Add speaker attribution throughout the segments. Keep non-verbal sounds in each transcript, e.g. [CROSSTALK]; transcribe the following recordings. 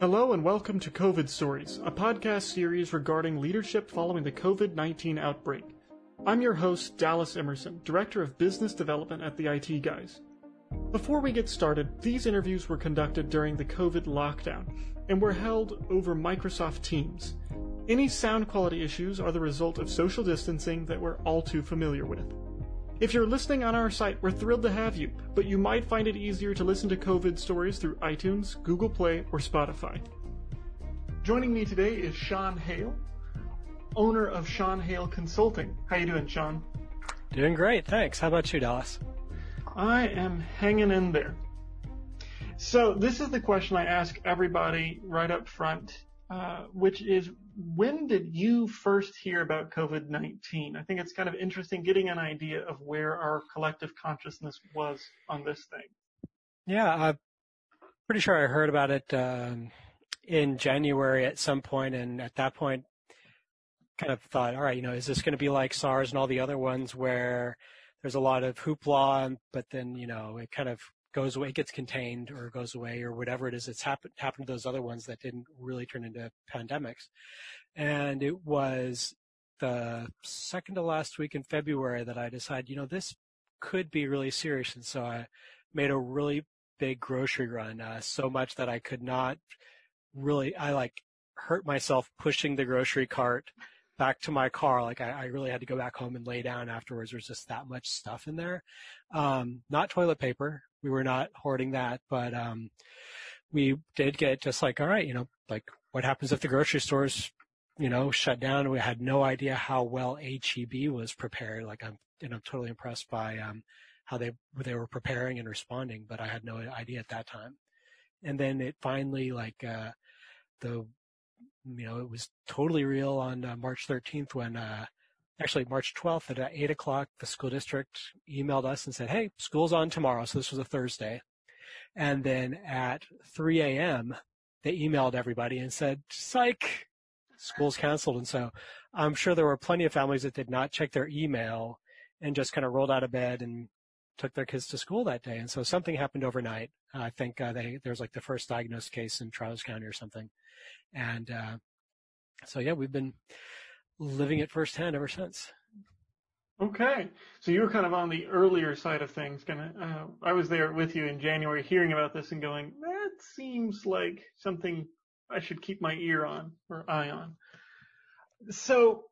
Speaker 1: Hello and welcome to COVID Stories, a podcast series regarding leadership following the COVID 19 outbreak. I'm your host, Dallas Emerson, Director of Business Development at the IT Guys. Before we get started, these interviews were conducted during the COVID lockdown and were held over Microsoft Teams. Any sound quality issues are the result of social distancing that we're all too familiar with. If you're listening on our site, we're thrilled to have you, but you might find it easier to listen to COVID stories through iTunes, Google Play, or Spotify. Joining me today is Sean Hale, owner of Sean Hale Consulting. How you doing, Sean?
Speaker 2: Doing great, thanks. How about you, Dallas?
Speaker 1: I am hanging in there. So this is the question I ask everybody right up front, uh, which is when did you first hear about COVID-19? I think it's kind of interesting getting an idea of where our collective consciousness was on this thing.
Speaker 2: Yeah, I'm pretty sure I heard about it um, in January at some point, and at that point, kind of thought, all right, you know, is this going to be like SARS and all the other ones where there's a lot of hoopla, but then you know it kind of goes away, gets contained or goes away or whatever it is that's happened happened to those other ones that didn't really turn into pandemics. And it was the second to last week in February that I decided, you know, this could be really serious. And so I made a really big grocery run, uh, so much that I could not really, I like hurt myself pushing the grocery cart back to my car. Like I, I, really had to go back home and lay down afterwards. There's just that much stuff in there. Um, not toilet paper. We were not hoarding that, but, um, we did get just like, all right, you know, like what happens if the grocery stores, you know, shut down? We had no idea how well HEB was prepared. Like I'm, you know, totally impressed by, um, how they, they were preparing and responding, but I had no idea at that time. And then it finally like, uh, the you know, it was totally real on uh, March 13th when, uh, actually March 12th at 8 o'clock, the school district emailed us and said, hey, school's on tomorrow. So this was a Thursday. And then at 3 a.m., they emailed everybody and said, psych, school's canceled. And so I'm sure there were plenty of families that did not check their email and just kind of rolled out of bed and took their kids to school that day. And so something happened overnight. I think uh, they, there was like the first diagnosed case in Charles County or something. And uh, so, yeah, we've been living it firsthand ever since.
Speaker 1: Okay, so you were kind of on the earlier side of things. Of, uh, I was there with you in January, hearing about this and going, "That seems like something I should keep my ear on or eye on." So,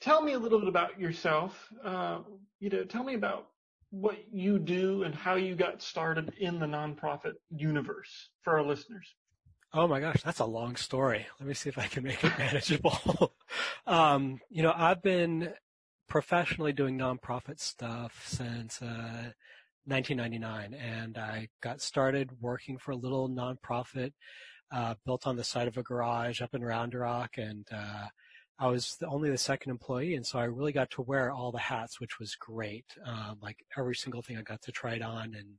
Speaker 1: tell me a little bit about yourself. Uh, you know, tell me about what you do and how you got started in the nonprofit universe for our listeners.
Speaker 2: Oh my gosh, that's a long story. Let me see if I can make it [LAUGHS] manageable. [LAUGHS] um, you know, I've been professionally doing nonprofit stuff since uh, 1999, and I got started working for a little nonprofit uh, built on the side of a garage up in Round Rock, and uh, I was the, only the second employee, and so I really got to wear all the hats, which was great. Um, like every single thing I got to try it on, and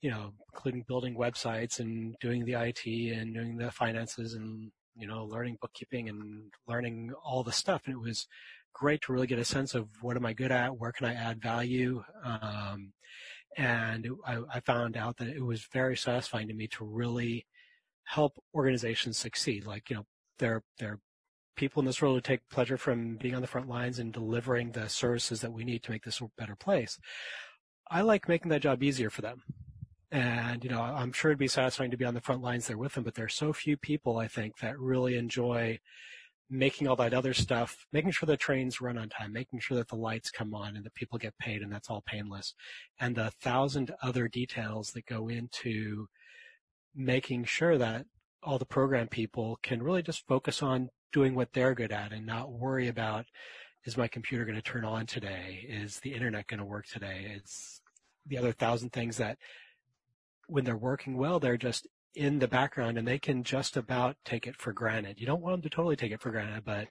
Speaker 2: you know, including building websites and doing the IT and doing the finances and, you know, learning bookkeeping and learning all the stuff. And it was great to really get a sense of what am I good at? Where can I add value? Um, and I, I found out that it was very satisfying to me to really help organizations succeed. Like, you know, there are people in this world who take pleasure from being on the front lines and delivering the services that we need to make this a better place. I like making that job easier for them. And, you know, I'm sure it'd be satisfying to be on the front lines there with them, but there are so few people, I think, that really enjoy making all that other stuff, making sure the trains run on time, making sure that the lights come on and that people get paid and that's all painless. And the thousand other details that go into making sure that all the program people can really just focus on doing what they're good at and not worry about is my computer going to turn on today? Is the internet going to work today? It's the other thousand things that when they're working well, they're just in the background and they can just about take it for granted. You don't want them to totally take it for granted, but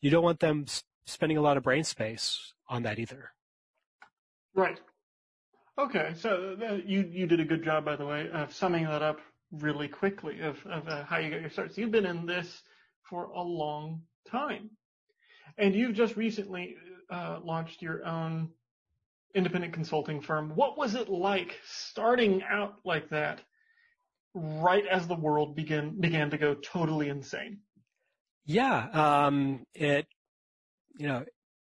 Speaker 2: you don't want them spending a lot of brain space on that either.
Speaker 1: Right. Okay, so uh, you you did a good job, by the way, of summing that up really quickly of of uh, how you got your start. So you've been in this for a long time, and you've just recently uh, launched your own independent consulting firm. What was it like starting out like that right as the world began began to go totally insane.
Speaker 2: Yeah, um, it you know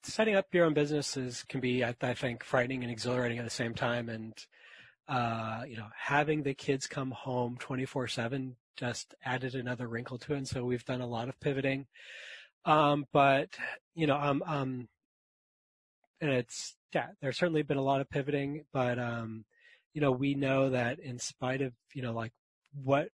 Speaker 2: setting up your own businesses can be I, I think frightening and exhilarating at the same time, and uh, you know having the kids come home 24/7 just added another wrinkle to it. And so we've done a lot of pivoting. Um, but you know, um, um, and it's yeah, there's certainly been a lot of pivoting, but um, you know, we know that in spite of you know like what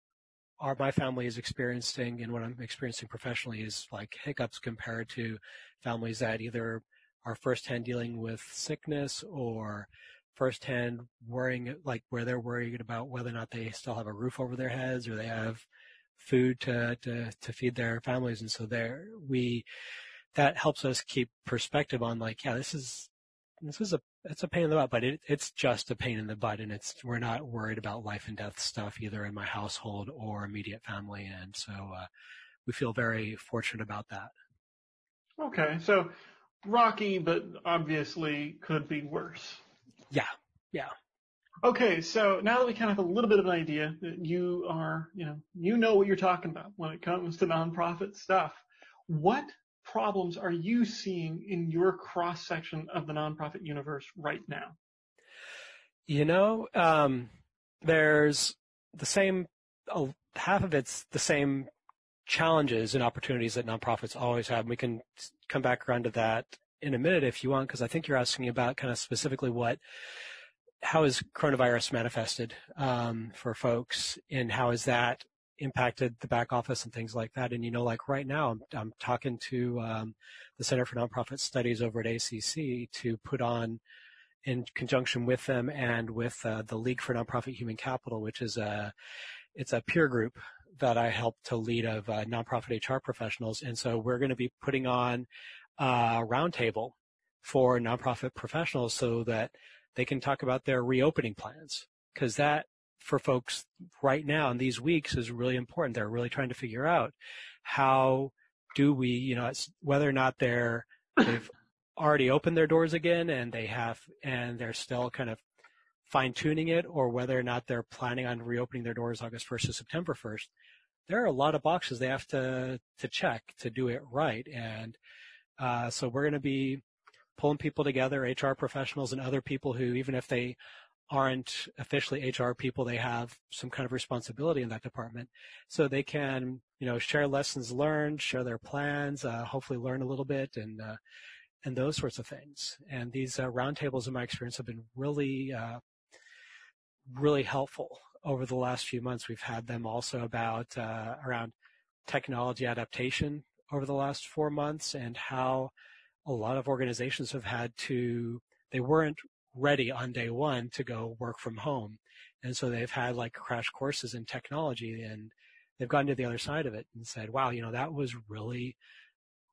Speaker 2: our my family is experiencing and what I'm experiencing professionally is like hiccups compared to families that either are firsthand dealing with sickness or firsthand worrying like where they're worried about whether or not they still have a roof over their heads or they have food to to, to feed their families. And so there we that helps us keep perspective on like yeah this is this is a it's a pain in the butt but it, it's just a pain in the butt and it's we're not worried about life and death stuff either in my household or immediate family and so uh, we feel very fortunate about that
Speaker 1: okay so rocky but obviously could be worse
Speaker 2: yeah, yeah.
Speaker 1: Okay, so now that we kind of have a little bit of an idea that you are, you know, you know what you're talking about when it comes to nonprofit stuff, what problems are you seeing in your cross section of the nonprofit universe right now?
Speaker 2: You know, um, there's the same, uh, half of it's the same challenges and opportunities that nonprofits always have. And We can come back around to that in a minute if you want, because I think you're asking about kind of specifically what, how is coronavirus manifested um, for folks, and how is that impacted the back office and things like that. And you know, like right now, I'm, I'm talking to um, the Center for Nonprofit Studies over at ACC to put on, in conjunction with them and with uh, the League for Nonprofit Human Capital, which is a it's a peer group that I help to lead of uh, nonprofit HR professionals. And so we're going to be putting on a roundtable for nonprofit professionals so that they can talk about their reopening plans because that for folks right now in these weeks is really important. They're really trying to figure out how do we, you know, whether or not they're they've already opened their doors again and they have and they're still kind of fine tuning it, or whether or not they're planning on reopening their doors August 1st to September 1st. There are a lot of boxes they have to to check to do it right, and uh, so we're going to be pulling people together, HR professionals and other people who, even if they aren't officially HR people, they have some kind of responsibility in that department. So they can, you know, share lessons learned, share their plans, uh, hopefully learn a little bit and, uh, and those sorts of things. And these uh, roundtables, in my experience, have been really, uh, really helpful over the last few months. We've had them also about uh, around technology adaptation over the last four months and how a lot of organizations have had to, they weren't ready on day one to go work from home. And so they've had like crash courses in technology and they've gotten to the other side of it and said, wow, you know, that was really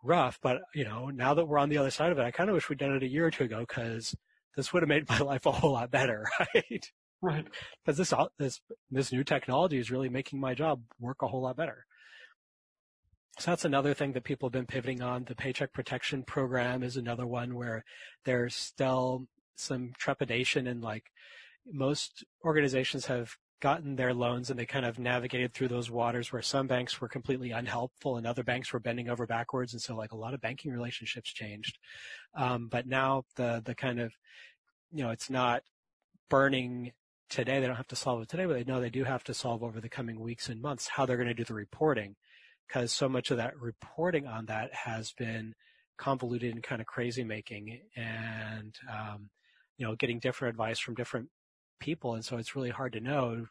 Speaker 2: rough. But, you know, now that we're on the other side of it, I kind of wish we'd done it a year or two ago because this would have made [LAUGHS] my life a whole lot better, [LAUGHS] right?
Speaker 1: Right.
Speaker 2: Because this, this, this new technology is really making my job work a whole lot better. So that's another thing that people have been pivoting on. The Paycheck Protection Program is another one where there's still some trepidation and like most organizations have gotten their loans and they kind of navigated through those waters where some banks were completely unhelpful and other banks were bending over backwards. And so like a lot of banking relationships changed. Um, but now the the kind of you know it's not burning today. They don't have to solve it today but they know they do have to solve over the coming weeks and months how they're going to do the reporting. Because so much of that reporting on that has been convoluted and kind of crazy making. And um, you know getting different advice from different people and so it's really hard to know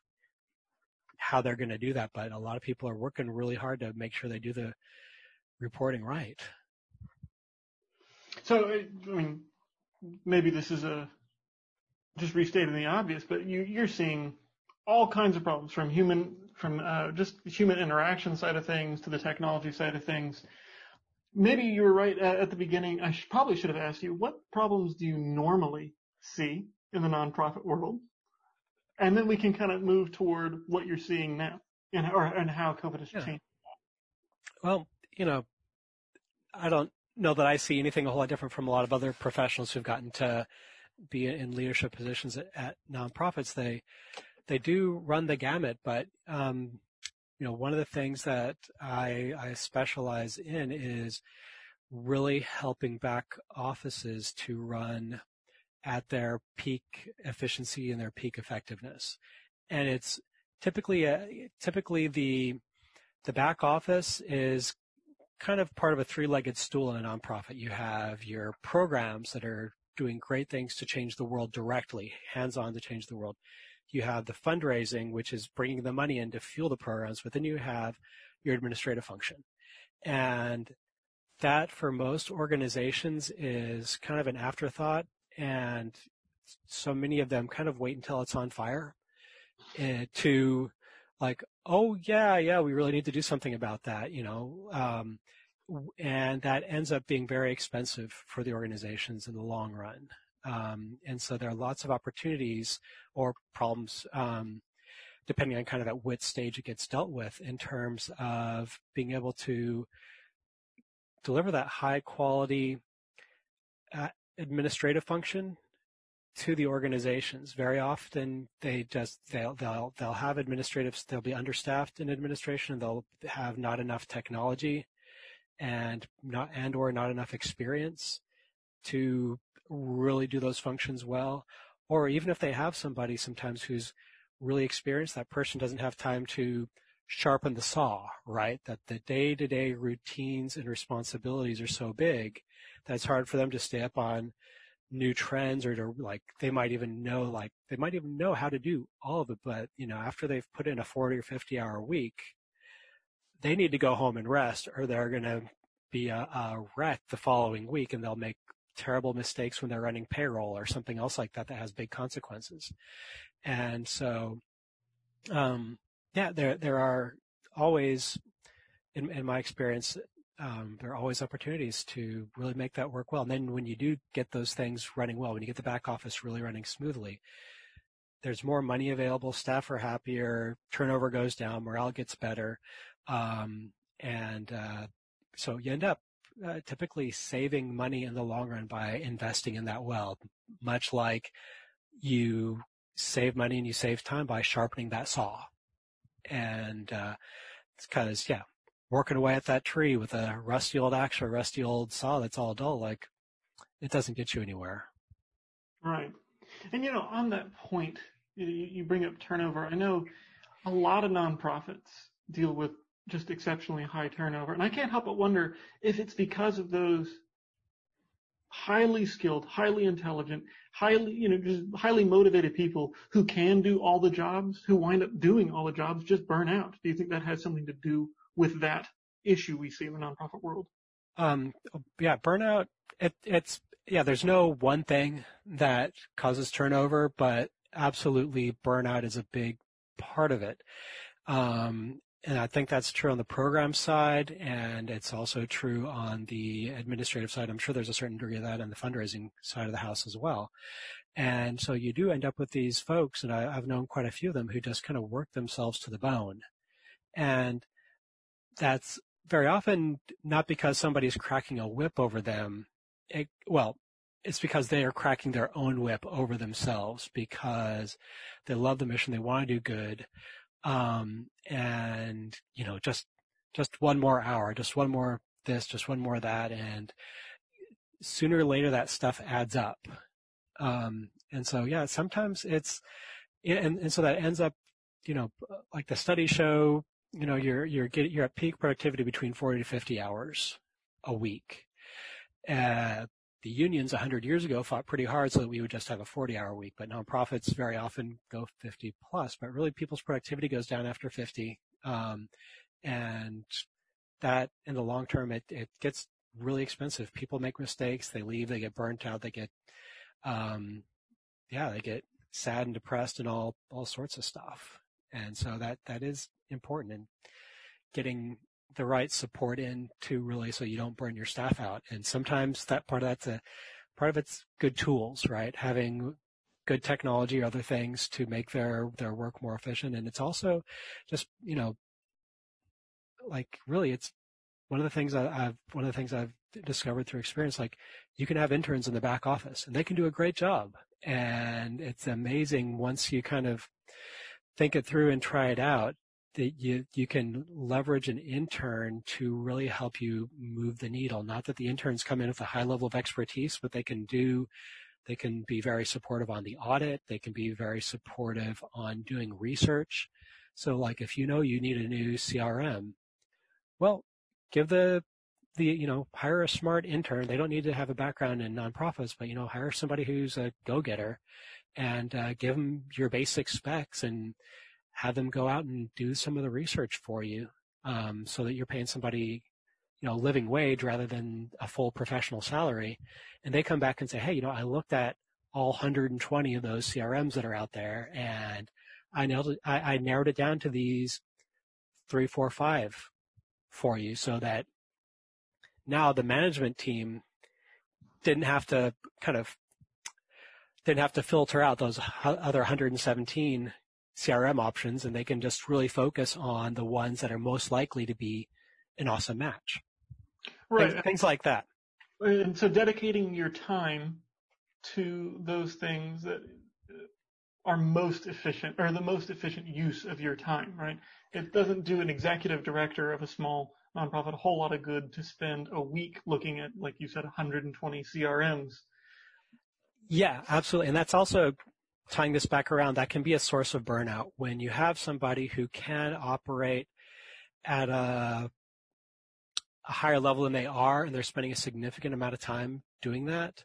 Speaker 2: how they're going to do that but a lot of people are working really hard to make sure they do the reporting right
Speaker 1: so i mean maybe this is a just restating the obvious but you you're seeing all kinds of problems from human from uh, just human interaction side of things to the technology side of things. Maybe you were right at, at the beginning. I should, probably should have asked you what problems do you normally see in the nonprofit world, and then we can kind of move toward what you're seeing now and or and how COVID has yeah. changed.
Speaker 2: Well, you know, I don't know that I see anything a whole lot different from a lot of other professionals who've gotten to be in leadership positions at, at nonprofits. They they do run the gamut, but um, you know, one of the things that I, I specialize in is really helping back offices to run at their peak efficiency and their peak effectiveness. And it's typically a, uh, typically the the back office is kind of part of a three-legged stool in a nonprofit. You have your programs that are doing great things to change the world directly, hands-on to change the world. You have the fundraising, which is bringing the money in to fuel the programs, but then you have your administrative function. And that for most organizations is kind of an afterthought and so many of them kind of wait until it's on fire uh, to like, oh yeah, yeah, we really need to do something about that, you know, um, and that ends up being very expensive for the organizations in the long run. Um, and so there are lots of opportunities or problems, um, depending on kind of at what stage it gets dealt with in terms of being able to deliver that high quality uh, administrative function to the organizations. Very often they just they'll they'll they'll have administrative they'll be understaffed in administration they'll have not enough technology and not and or not enough experience to really do those functions well. Or even if they have somebody sometimes who's really experienced, that person doesn't have time to sharpen the saw, right? That the day to day routines and responsibilities are so big that it's hard for them to stay up on new trends or to like they might even know like they might even know how to do all of it but you know after they've put in a 40 or 50 hour week they need to go home and rest or they're going to be a, a wreck the following week and they'll make terrible mistakes when they're running payroll or something else like that that has big consequences and so um, yeah there there are always in, in my experience um, there are always opportunities to really make that work well. And then when you do get those things running well, when you get the back office really running smoothly, there's more money available, staff are happier, turnover goes down, morale gets better, um, and uh, so you end up uh, typically saving money in the long run by investing in that well, much like you save money and you save time by sharpening that saw. And uh, it's because, yeah, working away at that tree with a rusty old axe or a rusty old saw that's all dull, like it doesn't get you anywhere.
Speaker 1: Right. And you know, on that point, you, you bring up turnover. I know a lot of nonprofits deal with just exceptionally high turnover, and I can't help but wonder if it's because of those highly skilled, highly intelligent, highly, you know, just highly motivated people who can do all the jobs, who wind up doing all the jobs, just burn out. Do you think that has something to do with that issue we see in the nonprofit world?
Speaker 2: Um, yeah, burnout. It, it's yeah. There's no one thing that causes turnover, but absolutely burnout is a big part of it. Um, and I think that's true on the program side, and it's also true on the administrative side. I'm sure there's a certain degree of that on the fundraising side of the house as well. And so you do end up with these folks, and I, have known quite a few of them who just kind of work themselves to the bone. And that's very often not because somebody's cracking a whip over them. It, well, it's because they are cracking their own whip over themselves because they love the mission, they want to do good, um, and you know, just just one more hour, just one more this, just one more that, and sooner or later that stuff adds up. Um, and so, yeah, sometimes it's, and, and so that ends up, you know, like the studies show, you know, you're you're getting you're at peak productivity between 40 to 50 hours a week. Uh, the unions 100 years ago fought pretty hard so that we would just have a 40-hour week, but nonprofits very often go 50 plus. But really, people's productivity goes down after 50, um, and that in the long term, it it gets really expensive. People make mistakes, they leave, they get burnt out, they get, um, yeah, they get sad and depressed and all all sorts of stuff. And so that that is important and getting the right support in to really so you don't burn your staff out. And sometimes that part of that's a part of it's good tools, right? Having good technology or other things to make their their work more efficient. And it's also just you know like really it's one of the things I, have one of the things I've discovered through experience. Like you can have interns in the back office and they can do a great job. And it's amazing once you kind of think it through and try it out, that you you can leverage an intern to really help you move the needle. Not that the interns come in with a high level of expertise, but they can do they can be very supportive on the audit. They can be very supportive on doing research. So like if you know you need a new CRM, well, give the the you know hire a smart intern. They don't need to have a background in nonprofits, but you know hire somebody who's a go getter, and uh, give them your basic specs and have them go out and do some of the research for you, um, so that you're paying somebody you know living wage rather than a full professional salary, and they come back and say, hey, you know I looked at all 120 of those CRMs that are out there, and I nailed it. I, I narrowed it down to these three, four, five for you, so that now the management team didn't have to kind of didn't have to filter out those other 117 CRM options and they can just really focus on the ones that are most likely to be an awesome match.
Speaker 1: Right.
Speaker 2: Things, things like that.
Speaker 1: And so dedicating your time to those things that uh, are most efficient or the most efficient use of your time, right? It doesn't do an executive director of a small nonprofit a whole lot of good to spend a week looking at, like you said, 120 CRMs.
Speaker 2: Yeah, absolutely. And that's also tying this back around, that can be a source of burnout when you have somebody who can operate at a, a higher level than they are and they're spending a significant amount of time doing that,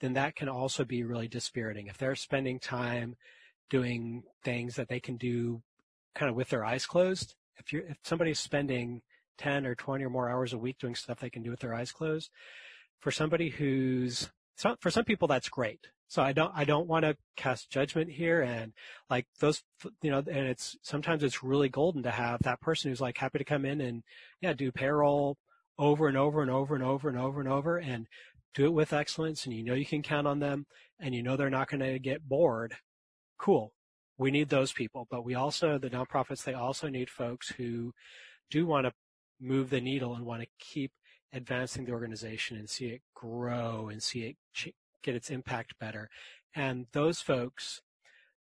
Speaker 2: then that can also be really dispiriting. If they're spending time doing things that they can do kind of with their eyes closed, if you're, if somebody's spending 10 or 20 or more hours a week doing stuff they can do with their eyes closed. For somebody who's, for some people that's great. So I don't, I don't want to cast judgment here and like those, you know, and it's, sometimes it's really golden to have that person who's like happy to come in and yeah, do payroll over and over and over and over and over and over and do it with excellence and you know you can count on them and you know they're not going to get bored. Cool. We need those people, but we also, the nonprofits, they also need folks who do want to move the needle and want to keep advancing the organization and see it grow and see it get its impact better. And those folks,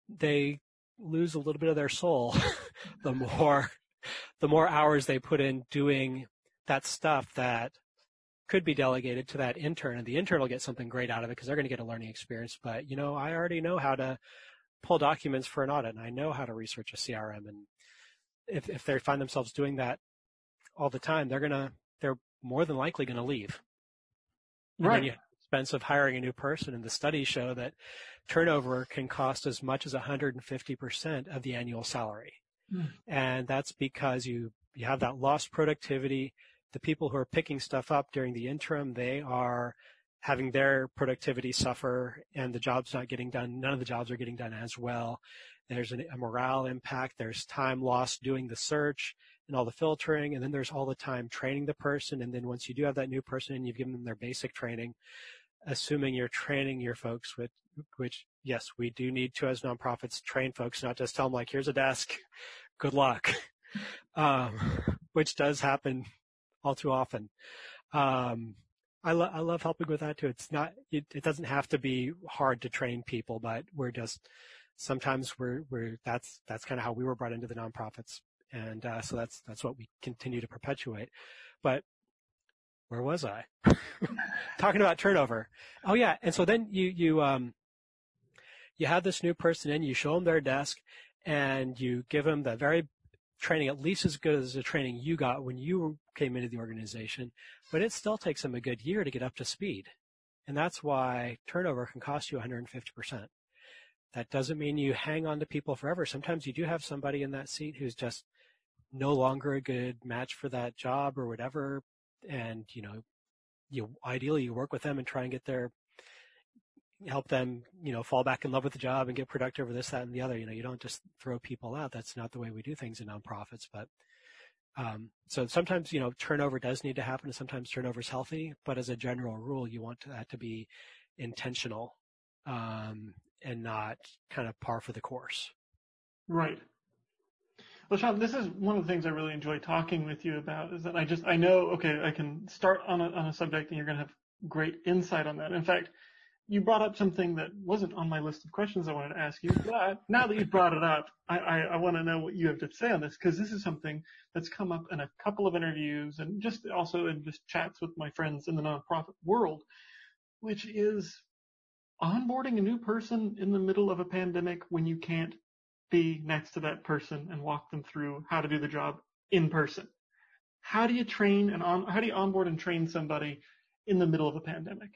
Speaker 2: they lose a little bit of their soul [LAUGHS] the more the more hours they put in doing that stuff that could be delegated to that intern and the intern will get something great out of it because they're going to get a learning experience but you know i already know how to pull documents for an audit and i know how to research a crm and if, if they find themselves doing that all the time, they're gonna they're more than likely gonna leave. And
Speaker 1: right.
Speaker 2: Then you have the expense of hiring a new person, and the studies show that turnover can cost as much as 150% of the annual salary. Mm. And that's because you you have that lost productivity. The people who are picking stuff up during the interim, they are having their productivity suffer and the job's not getting done. None of the jobs are getting done as well. There's a morale impact. There's time lost doing the search and all the filtering, and then there's all the time training the person. And then once you do have that new person and you've given them their basic training, assuming you're training your folks with, which yes, we do need to as nonprofits train folks, not just tell them like, here's a desk, [LAUGHS] good luck, [LAUGHS] um, which does happen all too often. Um, I, lo- I love helping with that too. It's not, it, it doesn't have to be hard to train people, but we're just, sometimes we're, we're, that's, that's kind of how we were brought into the nonprofits and uh, so that's that's what we continue to perpetuate. But where was I? [LAUGHS] Talking about turnover. Oh yeah, and so then you you um you have this new person in, you show them their desk, and you give them the very training at least as good as the training you got when you came into the organization, but it still takes them a good year to get up to speed. And that's why turnover can cost you 150%. That doesn't mean you hang on to people forever. Sometimes you do have somebody in that seat who's just no longer a good match for that job or whatever and you know you ideally you work with them and try and get their help them you know fall back in love with the job and get productive or this that and the other. You know you don't just throw people out. That's not the way we do things in nonprofits but um, so sometimes you know turnover does need to happen and sometimes turnover is healthy but as a general rule you want that to be intentional um, and not kind of par for the course.
Speaker 1: Right well, Sean, this is one of the things I really enjoy talking with you about is that I just, I know, okay, I can start on a, on a subject and you're going to have great insight on that. In fact, you brought up something that wasn't on my list of questions I wanted to ask you, but now that you've brought it up, I, I, I want to know what you have to say on this because this is something that's come up in a couple of interviews and just also in just chats with my friends in the nonprofit world, which is onboarding a new person in the middle of a pandemic when you can't be next to that person and walk them through how to do the job in person. How do you train and on, how do you onboard and train somebody in the middle of a pandemic?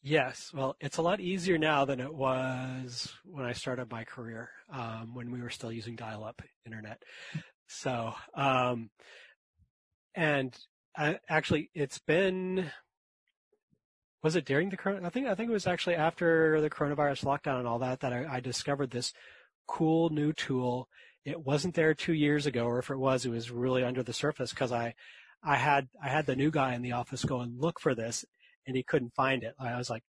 Speaker 2: Yes, well, it's a lot easier now than it was when I started my career, um, when we were still using dial-up internet. So, um, and I, actually, it's been was it during the current? I think I think it was actually after the coronavirus lockdown and all that that I, I discovered this cool new tool. It wasn't there two years ago, or if it was, it was really under the surface because I I had I had the new guy in the office go and look for this, and he couldn't find it. I was like,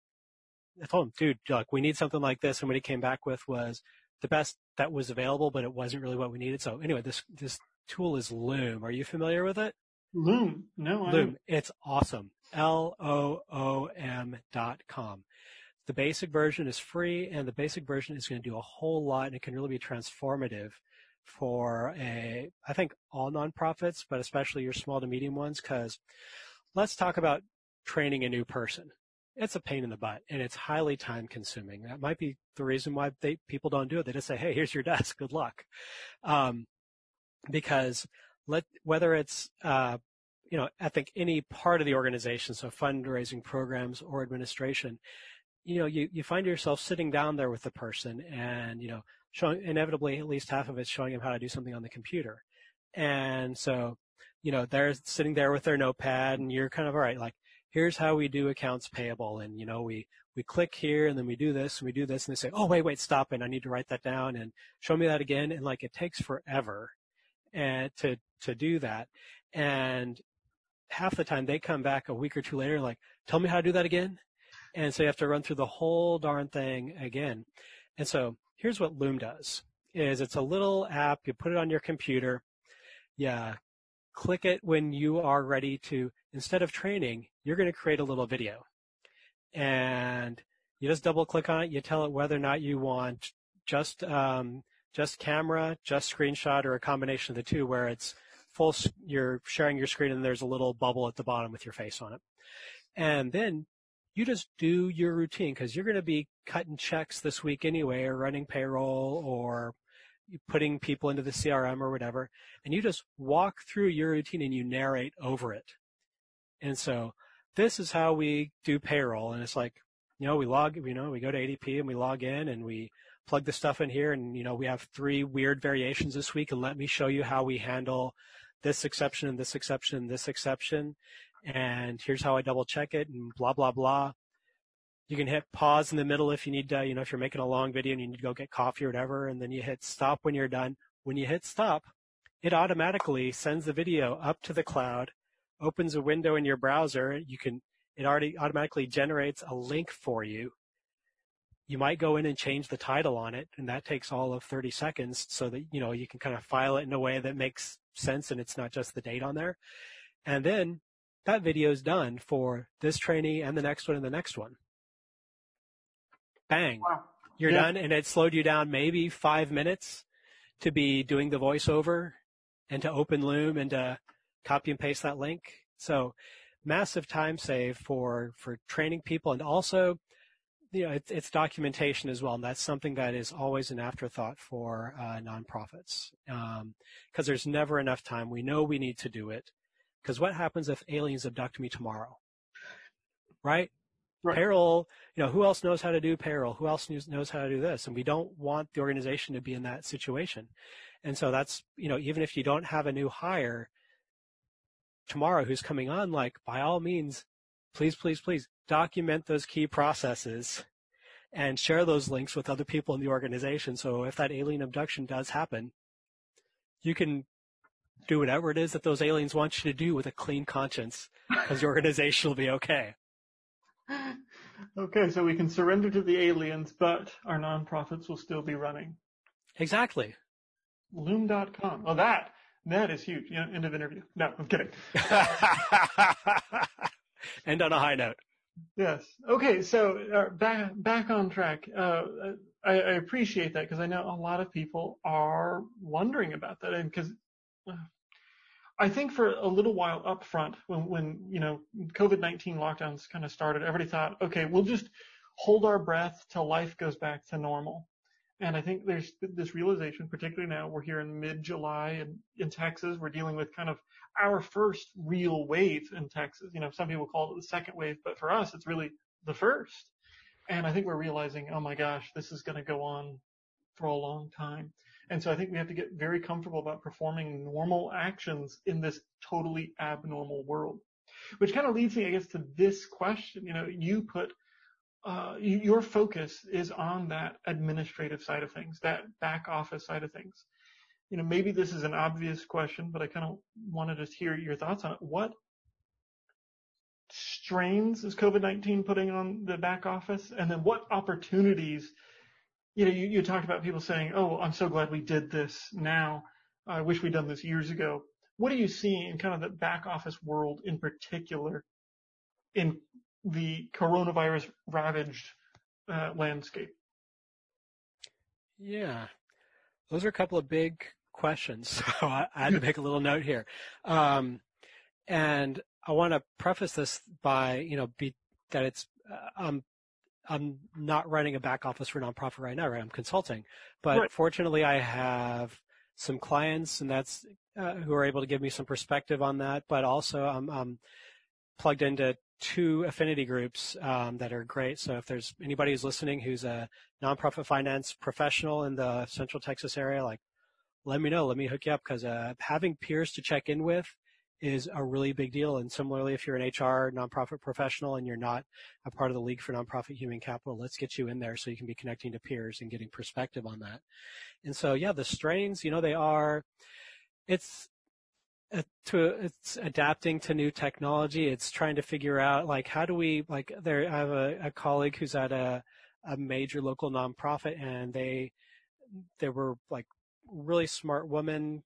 Speaker 2: I told him, dude, look, we need something like this. And what he came back with was the best that was available, but it wasn't really what we needed. So anyway, this, this tool is Loom. Are you familiar with it?
Speaker 1: Loom. No,
Speaker 2: I Loom. It's awesome. L-O-O-M dot com. The basic version is free and the basic version is going to do a whole lot and it can really be transformative for a, I think all nonprofits, but especially your small to medium ones, because let's talk about training a new person. It's a pain in the butt and it's highly time consuming. That might be the reason why they, people don't do it. They just say, Hey, here's your [LAUGHS] desk. Good luck. Um, because let, whether it's, uh, you know, I think any part of the organization, so fundraising programs or administration, you know, you, you find yourself sitting down there with the person and, you know, showing, inevitably at least half of it's showing them how to do something on the computer. And so, you know, they're sitting there with their notepad and you're kind of, all right, like, here's how we do accounts payable. And, you know, we, we click here and then we do this and we do this and they say, oh, wait, wait, stop And I need to write that down and show me that again. And like, it takes forever and to, to do that. And half the time they come back a week or two later, like, tell me how to do that again. And so you have to run through the whole darn thing again. And so here's what Loom does is it's a little app. You put it on your computer. Yeah, click it when you are ready to, instead of training, you're going to create a little video. And you just double click on it. You tell it whether or not you want just, um, just camera, just screenshot, or a combination of the two where it's full, you're sharing your screen and there's a little bubble at the bottom with your face on it. And then you just do your routine because you're going to be cutting checks this week anyway or running payroll or putting people into the CRM or whatever, and you just walk through your routine and you narrate over it. And so this is how we do payroll. And it's like, you know, we log, you know, we go to ADP and we log in and we plug the stuff in here and, you know, we have three weird variations this week and let me show you how we handle this exception and this exception and this exception. And here's how I double check it and blah, blah, blah. You can hit pause in the middle if you need to, you know, if you're making a long video and you need to go get coffee or whatever, and then you hit stop when you're done. When you hit stop, it automatically sends the video up to the cloud, opens a window in your browser. You can, it already automatically generates a link for you. You might go in and change the title on it, and that takes all of 30 seconds so that, you know, you can kind of file it in a way that makes sense and it's not just the date on there. And then that video is done for this trainee and the next one and the next one bang, wow. you're yeah. done. And it slowed you down maybe five minutes to be doing the voiceover and to open Loom and to copy and paste that link. So massive time save for, for training people and also, you know, it's, it's documentation as well. And that's something that is always an afterthought for uh, nonprofits because um, there's never enough time. We know we need to do it because what happens if aliens abduct me tomorrow? Right? Right. Payroll, you know, who else knows how to do payroll? Who else knows how to do this? And we don't want the organization to be in that situation. And so that's, you know, even if you don't have a new hire tomorrow who's coming on, like by all means, please, please, please document those key processes and share those links with other people in the organization. So if that alien abduction does happen, you can do whatever it is that those aliens want you to do with a clean conscience because your organization will be okay
Speaker 1: okay, so we can surrender to the aliens, but our nonprofits will still be running.
Speaker 2: Exactly.
Speaker 1: Loom.com. Oh, that, that is huge. Yeah, end of interview. No, I'm kidding. [LAUGHS] [LAUGHS]
Speaker 2: End on a high note.
Speaker 1: Yes. Okay. So uh, back back on track. Uh, I, I, appreciate that because I know a lot of people are wondering about that, and because uh, I think for a little while up front, when when you know COVID nineteen lockdowns kind of started, everybody thought, okay, we'll just hold our breath till life goes back to normal. And I think there's this realization, particularly now we're here in mid July and in Texas, we're dealing with kind of our first real wave in Texas. You know, some people call it the second wave, but for us, it's really the first. And I think we're realizing, oh my gosh, this is going to go on for a long time. And so I think we have to get very comfortable about performing normal actions in this totally abnormal world. Which kind of leads me, I guess, to this question. You know, you put uh, your focus is on that administrative side of things, that back office side of things. You know, maybe this is an obvious question, but I kind of wanted to just hear your thoughts on it. What strains is COVID-19 putting on the back office? And then what opportunities, you know, you, you talked about people saying, oh, I'm so glad we did this now. I wish we'd done this years ago. What are you seeing in kind of the back office world in particular in the coronavirus ravaged uh, landscape?
Speaker 2: Yeah, those are a couple of big questions. [LAUGHS] So I, I had to make a little note here. Um, and I want to preface this by, you know, be, that it's, uh, um, I'm not running a back office for a nonprofit right now, right? I'm consulting, but right. fortunately I have some clients and that's, uh, who are able to give me some perspective on that, but also I'm, I'm plugged into two affinity groups um, that are great. So if there's anybody who's listening who's a nonprofit finance professional in the Central Texas area, like let me know, let me hook you up because uh, having peers to check in with is a really big deal. And similarly, if you're an HR nonprofit professional and you're not a part of the League for Nonprofit Human Capital, let's get you in there so you can be connecting to peers and getting perspective on that. And so, yeah, the strains, you know, they are, it's, uh, to it's adapting to new technology. It's trying to figure out like how do we like there. I have a, a colleague who's at a a major local nonprofit, and they they were like really smart woman,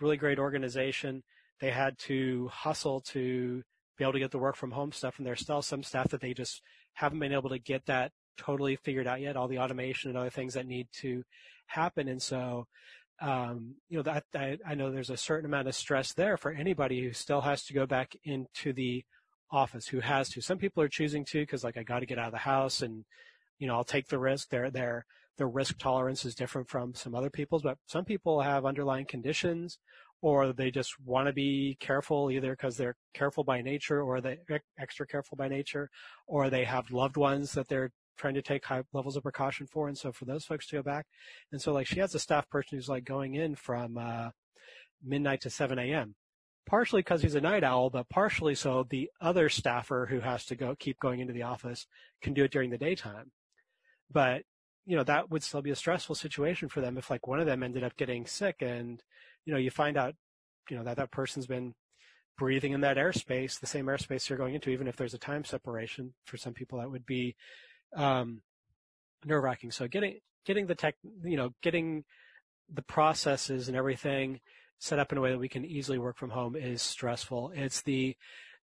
Speaker 2: really great organization. They had to hustle to be able to get the work from home stuff, and there's still some stuff that they just haven't been able to get that totally figured out yet. All the automation and other things that need to happen, and so um, you know, that, that I know there's a certain amount of stress there for anybody who still has to go back into the office, who has to. Some people are choosing to because like I got to get out of the house and, you know, I'll take the risk. Their their their risk tolerance is different from some other people's, but some people have underlying conditions or they just want to be careful either because they're careful by nature or they extra careful by nature or they have loved ones that they're trying to take high levels of precaution for. And so for those folks to go back, and so like she has a staff person who's like going in from uh, midnight to 7 a.m. Partially because he's a night owl, but partially so the other staffer who has to go keep going into the office can do it during the daytime. But you know that would still be a stressful situation for them if like one of them ended up getting sick and you know you find out you know that that person's been breathing in that airspace, the same airspace you're going into, even if there's a time separation. For some people, that would be um, nerve wracking. So getting getting the tech, you know, getting the processes and everything set up in a way that we can easily work from home is stressful. It's the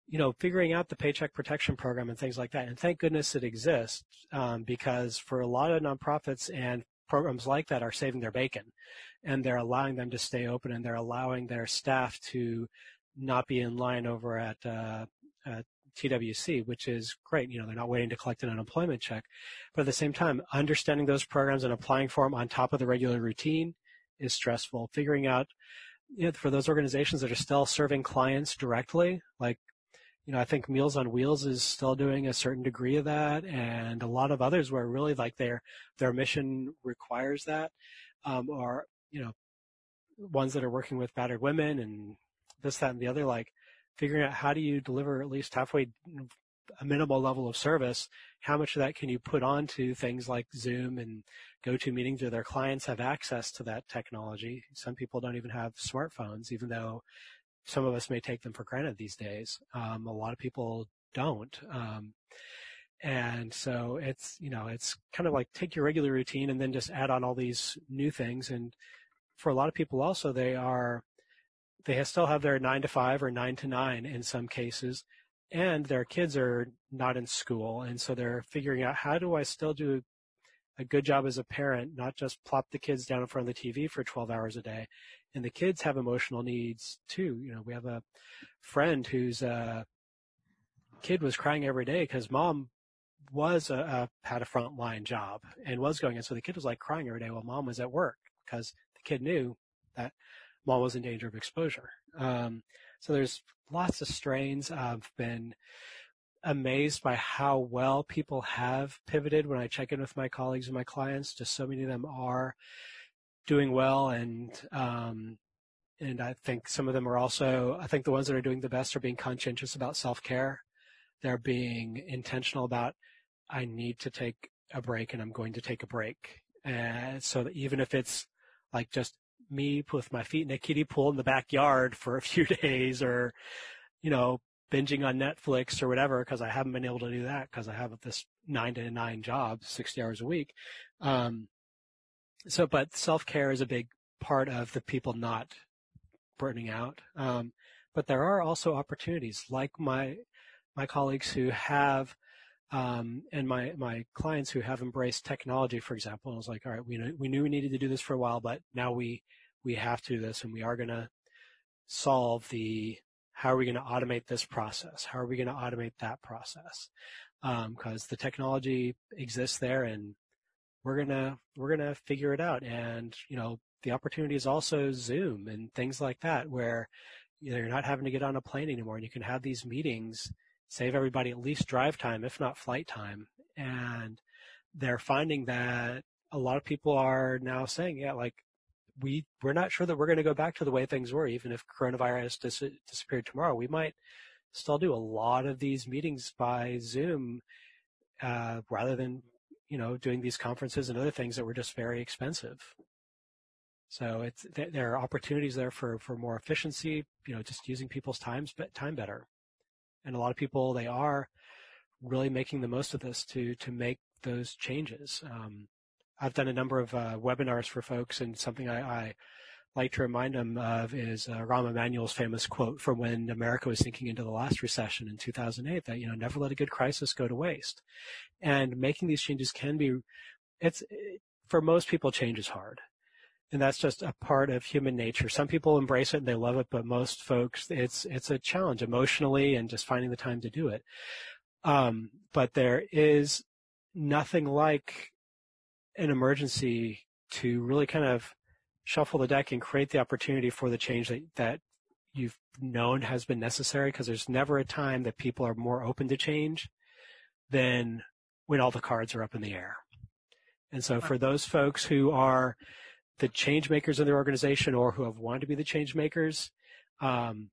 Speaker 2: you know, figuring out the paycheck protection program and things like that. And thank goodness it exists um, because for a lot of nonprofits and programs like that are saving their bacon and they're allowing them to stay open and they're allowing their staff to not be in line over at, uh, at TWC, which is great. You know, they're not waiting to collect an unemployment check. But at the same time, understanding those programs and applying for them on top of the regular routine is stressful. Figuring out, you know, for those organizations that are still serving clients directly, like, you know, I think Meals on Wheels is still doing a certain degree of that, and a lot of others where really like their their mission requires that, um, or you know, ones that are working with battered women and this, that, and the other. Like, figuring out how do you deliver at least halfway a minimal level of service, how much of that can you put onto things like Zoom and GoToMeetings where their clients have access to that technology? Some people don't even have smartphones, even though some of us may take them for granted these days. Um, a lot of people don't. Um, and so it's, you know, it's kind of like take your regular routine and then just add on all these new things. And for a lot of people also, they are they still have their nine to five or nine to nine in some cases, and their kids are not in school, and so they're figuring out how do I still do a good job as a parent, not just plop the kids down in front of the TV for 12 hours a day. And the kids have emotional needs too. You know, we have a friend whose uh, kid was crying every day because mom was a, a had a frontline job and was going, and so the kid was like crying every day while mom was at work because the kid knew that mom was in danger of exposure. Um, so there's lots of strains. I've been amazed by how well people have pivoted when I check in with my colleagues and my clients. Just so many of them are doing well, and um, and I think some of them are also. I think the ones that are doing the best are being conscientious about self care. They're being intentional about I need to take a break, and I'm going to take a break. And so even if it's like just me with my feet in a kiddie pool in the backyard for a few [LAUGHS] days, or you know binging on Netflix or whatever because I haven't been able to do that because I have this nine to nine job, 60 hours a week. Um, so, but self care is a big part of the people not burning out. Um, but there are also opportunities like my, my colleagues who have, um, and my, my clients who have embraced technology, for example, and I was like, all right, we, we knew we needed to do this for a while, but now we, we have to do this and we are going to solve the how are we going to automate this process? How are we going to automate that process? Because um, the technology exists there, and we're gonna we're gonna figure it out. And you know, the opportunity is also Zoom and things like that, where you know, you're not having to get on a plane anymore, and you can have these meetings, save everybody at least drive time, if not flight time. And they're finding that a lot of people are now saying, yeah, like we we're not sure that we're going to go back to the way things were, even if coronavirus dis- disappeared tomorrow. We might still do a lot of these meetings by Zoom uh, rather than you know doing these conferences and other things that were just very expensive. So it's there are opportunities there for for more efficiency. You know, just using people's times time better, and a lot of people they are really making the most of this to to make those changes. Um, I've done a number of uh, webinars for folks, and something I, I, like to remind them of is uh, Rahm Emanuel's famous quote from when America was sinking into the last recession in 2008 that, you know, never let a good crisis go to waste. And making these changes can be, it's, for most people, change is hard. And that's just a part of human nature. Some people embrace it and they love it, but most folks, it's, it's a challenge emotionally and just finding the time to do it. Um, but there is nothing like an emergency to really kind of shuffle the deck and create the opportunity for the change that, that you've known has been necessary because there's never a time that people are more open to change than when all the cards are up in the air. And so for those folks who are the change makers in their organization or who have wanted to be the change makers, um,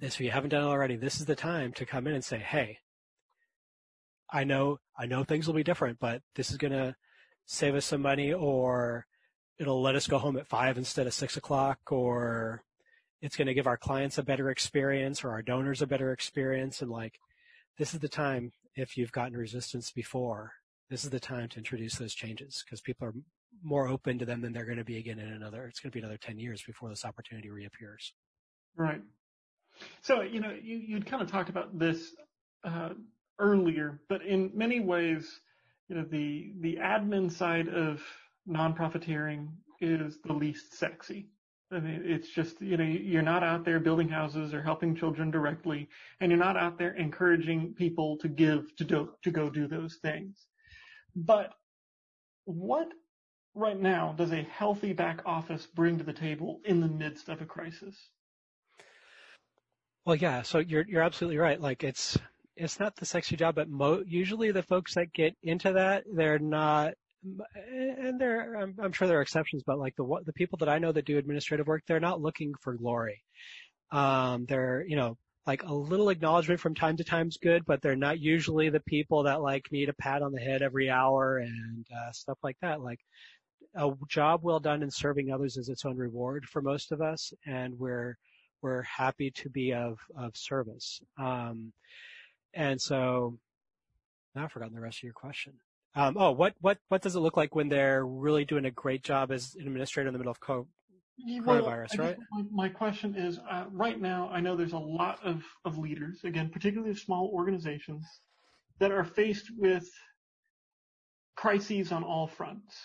Speaker 2: if you haven't done it already, this is the time to come in and say, Hey, I know, I know things will be different, but this is going to save us some money or it'll let us go home at five instead of six o'clock or it's going to give our clients a better experience or our donors a better experience and like this is the time if you've gotten resistance before this is the time to introduce those changes because people are more open to them than they're going to be again in another it's going to be another 10 years before this opportunity reappears.
Speaker 1: Right. So you know you, you'd kind of talked about this uh, earlier but in many ways you know, the the admin side of non-profiteering is the least sexy. I mean, it's just, you know, you're not out there building houses or helping children directly, and you're not out there encouraging people to give to do, to go do those things. But what right now does a healthy back office bring to the table in the midst of a crisis?
Speaker 2: Well, yeah, so you're you're absolutely right. Like it's it's not the sexy job, but mo- usually the folks that get into that, they're not, and there, I'm, I'm, sure there are exceptions, but like the the people that I know that do administrative work, they're not looking for glory. Um, they're, you know, like a little acknowledgement from time to time is good, but they're not usually the people that like need a pat on the head every hour and uh, stuff like that. Like a job well done in serving others is its own reward for most of us, and we're we're happy to be of of service. Um, and so now I've forgotten the rest of your question. Um, oh, what, what, what does it look like when they're really doing a great job as an administrator in the middle of coronavirus, well, right?
Speaker 1: My, my, question is, uh, right now, I know there's a lot of, of leaders, again, particularly small organizations, that are faced with crises on all fronts.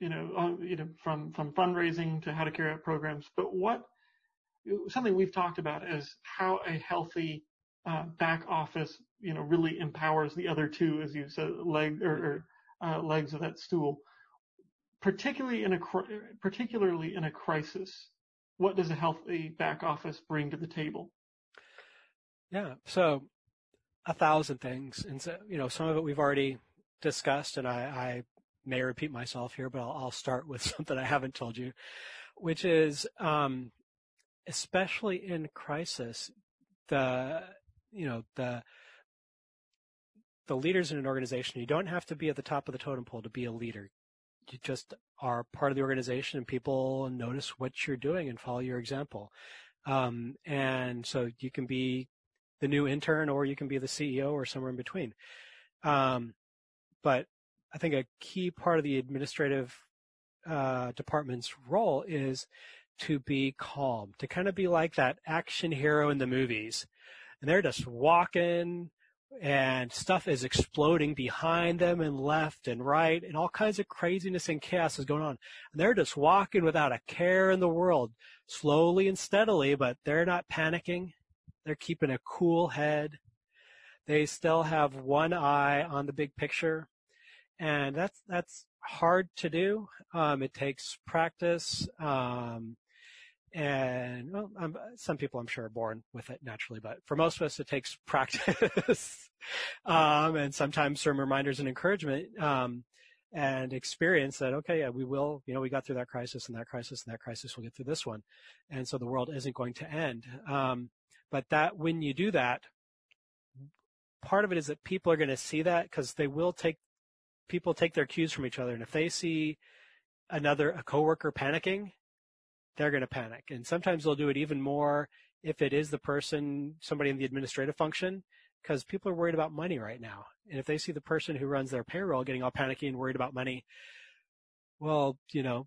Speaker 1: You know, uh, you know, from from fundraising to how to carry out programs. But what something we've talked about is how a healthy uh, back office, you know, really empowers the other two, as you said, leg or, or uh, legs of that stool particularly in a particularly in a crisis, what does a healthy back office bring to the table?
Speaker 2: Yeah, so a thousand things, and so you know some of it we've already discussed, and I, I may repeat myself here, but I'll, I'll, start with [LAUGHS] something I haven't told you, which is um, especially in crisis, the you know the the leaders in an organization, you don't have to be at the top of the totem pole to be a leader you just are part of the organization and people notice what you're doing and follow your example. Um, and so you can be the new intern or you can be the CEO or somewhere in between. Um, but I think a key part of the administrative uh, department's role is to be calm, to kind of be like that action hero in the movies. And they're just walking and stuff is exploding behind them and left and right and all kinds of craziness and chaos is going on. And they're just walking without a care in the world, slowly and steadily, but they're not panicking. They're keeping a cool head. They still have one eye on the big picture. And that's, that's hard to do. Um, it takes practice. Um, and well, um, some people I'm sure are born with it naturally, but for most of us it takes [LAUGHS] practice, um, and sometimes some reminders and encouragement, um, and experience that okay, yeah, we will, you know, we got through that crisis and that crisis and that crisis, we'll get through this one, and so the world isn't going to end. Um, but that when you do that, part of it is that people are going to see that because they will take people take their cues from each other, and if they see another a coworker panicking they're going to panic. And sometimes they'll do it even more if it is the person, somebody in the administrative function, because people are worried about money right now. And if they see the person who runs their payroll getting all panicky and worried about money, well, you know,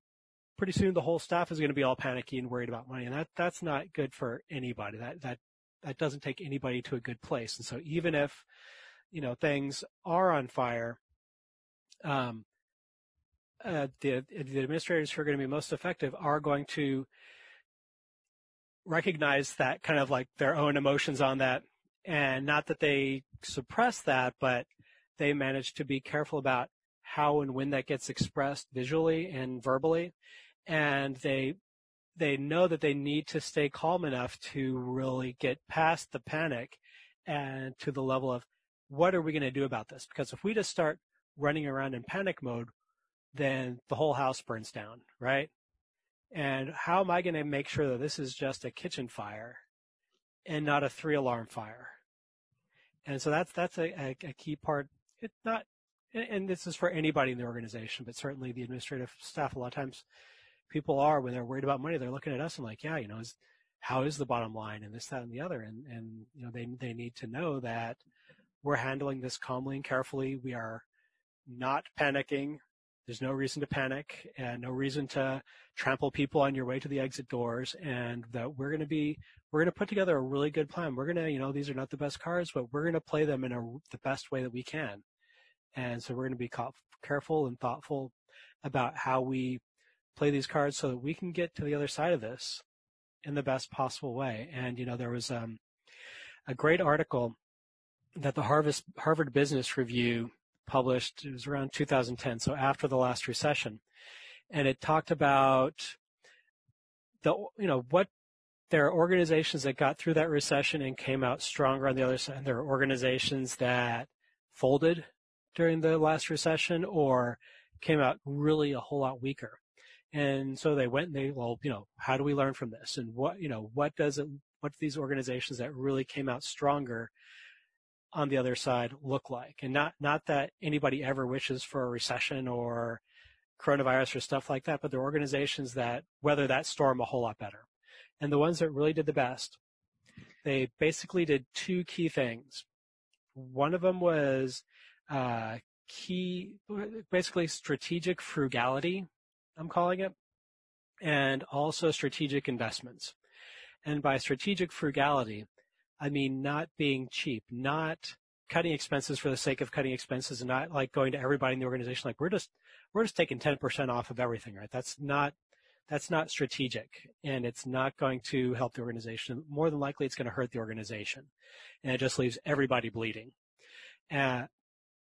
Speaker 2: pretty soon the whole staff is going to be all panicky and worried about money. And that, that's not good for anybody. That, that, that doesn't take anybody to a good place. And so even if, you know, things are on fire, um, uh, the, the administrators who are going to be most effective are going to recognize that kind of like their own emotions on that and not that they suppress that, but they manage to be careful about how and when that gets expressed visually and verbally. And they, they know that they need to stay calm enough to really get past the panic and to the level of what are we going to do about this? Because if we just start running around in panic mode, then the whole house burns down, right? And how am I going to make sure that this is just a kitchen fire and not a three alarm fire? And so that's that's a, a, a key part. It's not, and this is for anybody in the organization, but certainly the administrative staff. A lot of times, people are when they're worried about money, they're looking at us and like, yeah, you know, is, how is the bottom line and this, that, and the other, and and you know, they they need to know that we're handling this calmly and carefully. We are not panicking. There's no reason to panic and no reason to trample people on your way to the exit doors and that we're going to be, we're going to put together a really good plan. We're going to, you know, these are not the best cards, but we're going to play them in a, the best way that we can. And so we're going to be careful and thoughtful about how we play these cards so that we can get to the other side of this in the best possible way. And, you know, there was um, a great article that the Harvard, Harvard Business Review published. It was around 2010, so after the last recession, and it talked about the you know what there are organizations that got through that recession and came out stronger on the other side. There are organizations that folded during the last recession or came out really a whole lot weaker. And so they went and they, well, you know, how do we learn from this? And what, you know, what does it, what do these organizations that really came out stronger on the other side look like? And not, not that anybody ever wishes for a recession or coronavirus or stuff like that, but there are organizations that weather that storm a whole lot better. And the ones that really did the best, they basically did two key things. One of them was uh, key, basically strategic frugality, I'm calling it. and also strategic investments. And by strategic frugality, I mean not being cheap, not cutting expenses for the sake of cutting expenses and not like going to everybody in the organization like we're just we're just taking 10% off of everything, right? That's not that's not strategic and it's not going to help the organization. More than likely it's going to hurt the organization. And it just leaves everybody bleeding. Uh,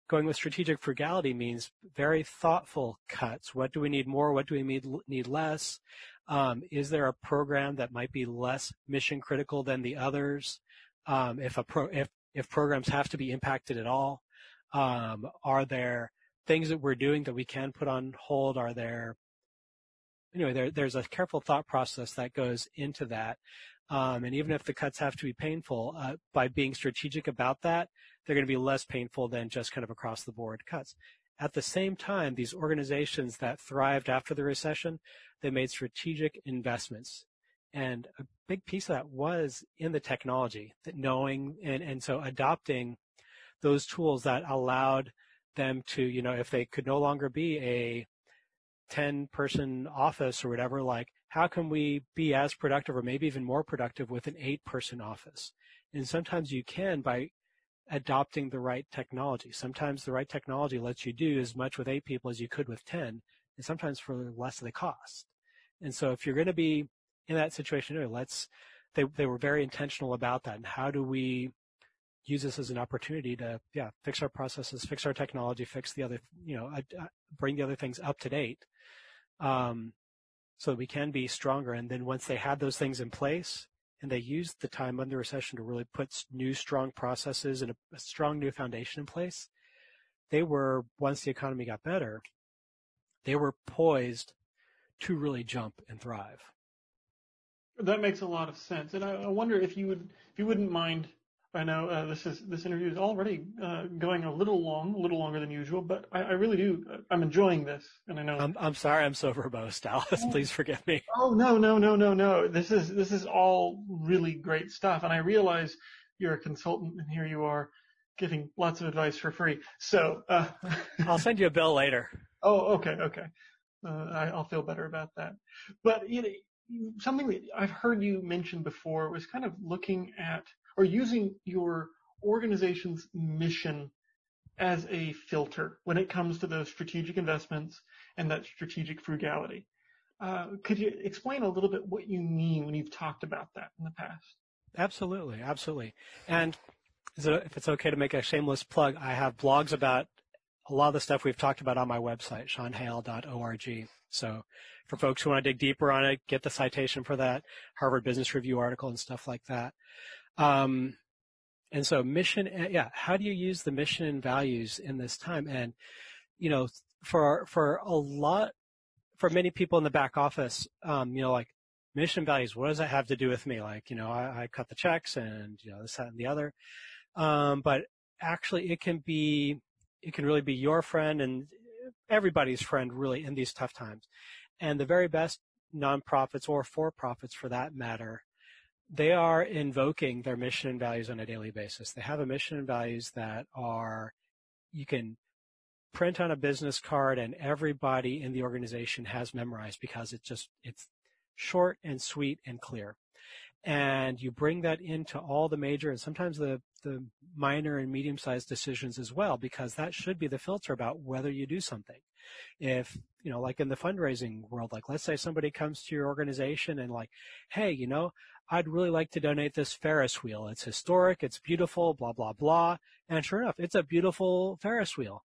Speaker 2: going with strategic frugality means very thoughtful cuts. What do we need more? What do we need, need less? Um, is there a program that might be less mission critical than the others? Um, if a pro, if if programs have to be impacted at all, um, are there things that we're doing that we can put on hold? Are there anyway? There, there's a careful thought process that goes into that. Um, and even if the cuts have to be painful, uh, by being strategic about that, they're going to be less painful than just kind of across the board cuts. At the same time, these organizations that thrived after the recession, they made strategic investments. And a big piece of that was in the technology, that knowing and, and so adopting those tools that allowed them to, you know, if they could no longer be a 10 person office or whatever, like how can we be as productive or maybe even more productive with an eight person office? And sometimes you can by adopting the right technology. Sometimes the right technology lets you do as much with eight people as you could with 10, and sometimes for less of the cost. And so if you're going to be in that situation, let's, they, they were very intentional about that. And how do we use this as an opportunity to, yeah, fix our processes, fix our technology, fix the other, you know, bring the other things up to date. Um, so that we can be stronger. And then once they had those things in place, and they used the time under recession to really put new strong processes and a, a strong new foundation in place. They were, once the economy got better, they were poised to really jump and thrive.
Speaker 1: That makes a lot of sense, and I, I wonder if you would, if you wouldn't mind I know uh, this is this interview is already uh, going a little long, a little longer than usual, but I, I really do. I'm enjoying this, and I know.
Speaker 2: I'm, I'm sorry, I'm so verbose, [LAUGHS] Dallas. Please forgive me.
Speaker 1: Oh no, no, no, no, no. This is this is all really great stuff, and I realize you're a consultant, and here you are giving lots of advice for free. So uh, [LAUGHS]
Speaker 2: I'll send you a bill later.
Speaker 1: Oh, okay, okay. Uh, I, will feel better about that. But you know, something that I've heard you mention before was kind of looking at or using your organization's mission as a filter when it comes to those strategic investments and that strategic frugality. Uh, could you explain a little bit what you mean when you've talked about that in the past?
Speaker 2: Absolutely, absolutely. And if it's okay to make a shameless plug, I have blogs about a lot of the stuff we've talked about on my website, seanhale.org. So for folks who want to dig deeper on it, get the citation for that Harvard Business Review article and stuff like that. Um, and so mission, eh, yeah, how do you use the mission and values in this time? And, you know, for, for a lot, for many people in the back office, um, you know, like mission values, what does that have to do with me? Like, you know, I, I cut the checks and, you know, this, that, and the other. Um, but actually it can be, it can really be your friend and everybody's friend really in these tough times. And the very best nonprofits or for-profits for that matter they are invoking their mission and values on a daily basis. They have a mission and values that are, you can print on a business card and everybody in the organization has memorized because it's just, it's short and sweet and clear. And you bring that into all the major and sometimes the, the minor and medium sized decisions as well, because that should be the filter about whether you do something. If, you know, like in the fundraising world, like let's say somebody comes to your organization and like, hey, you know, I'd really like to donate this Ferris wheel. It's historic, it's beautiful, blah, blah, blah. And sure enough, it's a beautiful Ferris wheel.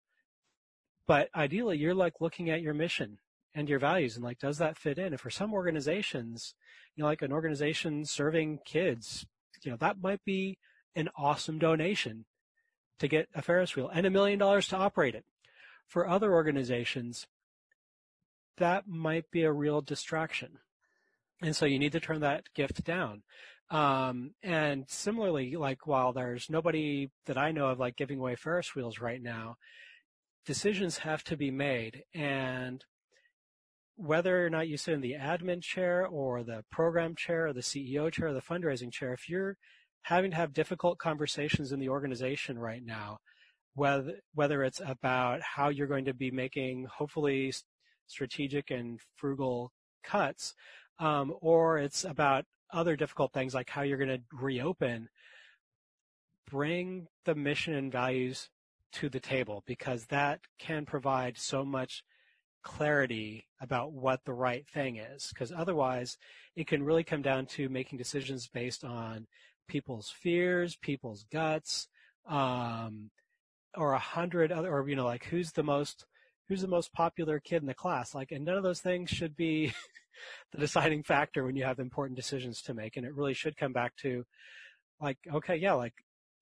Speaker 2: But ideally, you're like looking at your mission and your values and like, does that fit in? And for some organizations, you know, like an organization serving kids, you know, that might be an awesome donation to get a Ferris wheel and a million dollars to operate it. For other organizations, that might be a real distraction. And so you need to turn that gift down. Um, and similarly, like while there's nobody that I know of like giving away Ferris wheels right now, decisions have to be made. And whether or not you sit in the admin chair or the program chair or the CEO chair or the fundraising chair, if you're having to have difficult conversations in the organization right now, whether, whether it's about how you're going to be making hopefully strategic and frugal cuts, um, or it's about other difficult things like how you're going to reopen, bring the mission and values to the table because that can provide so much clarity about what the right thing is. Because otherwise, it can really come down to making decisions based on people's fears, people's guts, um, or a hundred other, or you know, like who's the most who's the most popular kid in the class. Like, and none of those things should be [LAUGHS] the deciding factor when you have important decisions to make. And it really should come back to, like, okay, yeah, like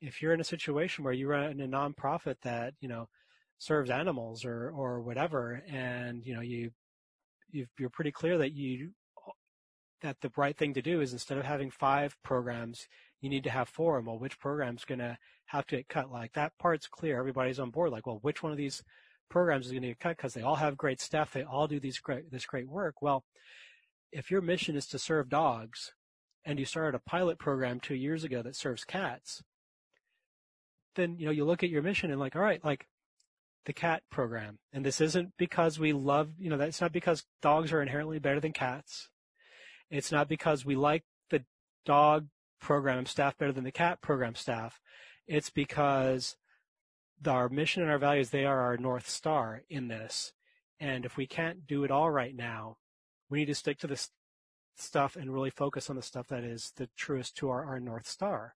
Speaker 2: if you're in a situation where you run a nonprofit that you know serves animals or or whatever, and you know you you are pretty clear that you that the right thing to do is instead of having five programs, you need to have four. and well, which program's going to have to get cut? Like that part's clear. Everybody's on board. Like, well, which one of these programs is going to get cut because they all have great staff. They all do these great this great work. Well, if your mission is to serve dogs, and you started a pilot program two years ago that serves cats, then you know you look at your mission and like, all right, like the cat program, and this isn't because we love, you know, that's not because dogs are inherently better than cats. It's not because we like the dog program staff better than the cat program staff. It's because our mission and our values, they are our North Star in this. And if we can't do it all right now, we need to stick to this stuff and really focus on the stuff that is the truest to our, our North Star.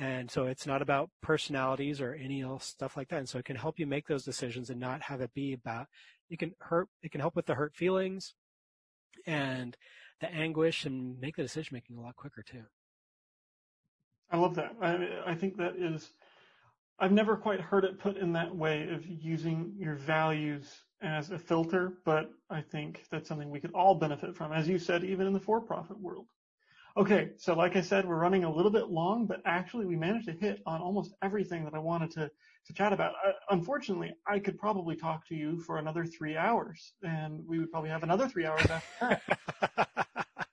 Speaker 2: And so it's not about personalities or any else stuff like that. And so it can help you make those decisions and not have it be about, it can hurt, it can help with the hurt feelings and the anguish and make the decision making a lot quicker too.
Speaker 1: I love that. I, I think that is, I've never quite heard it put in that way of using your values as a filter, but I think that's something we could all benefit from, as you said, even in the for-profit world. Okay, so like I said, we're running a little bit long, but actually we managed to hit on almost everything that I wanted to, to chat about. Uh, unfortunately, I could probably talk to you for another three hours, and we would probably have another three hours after that.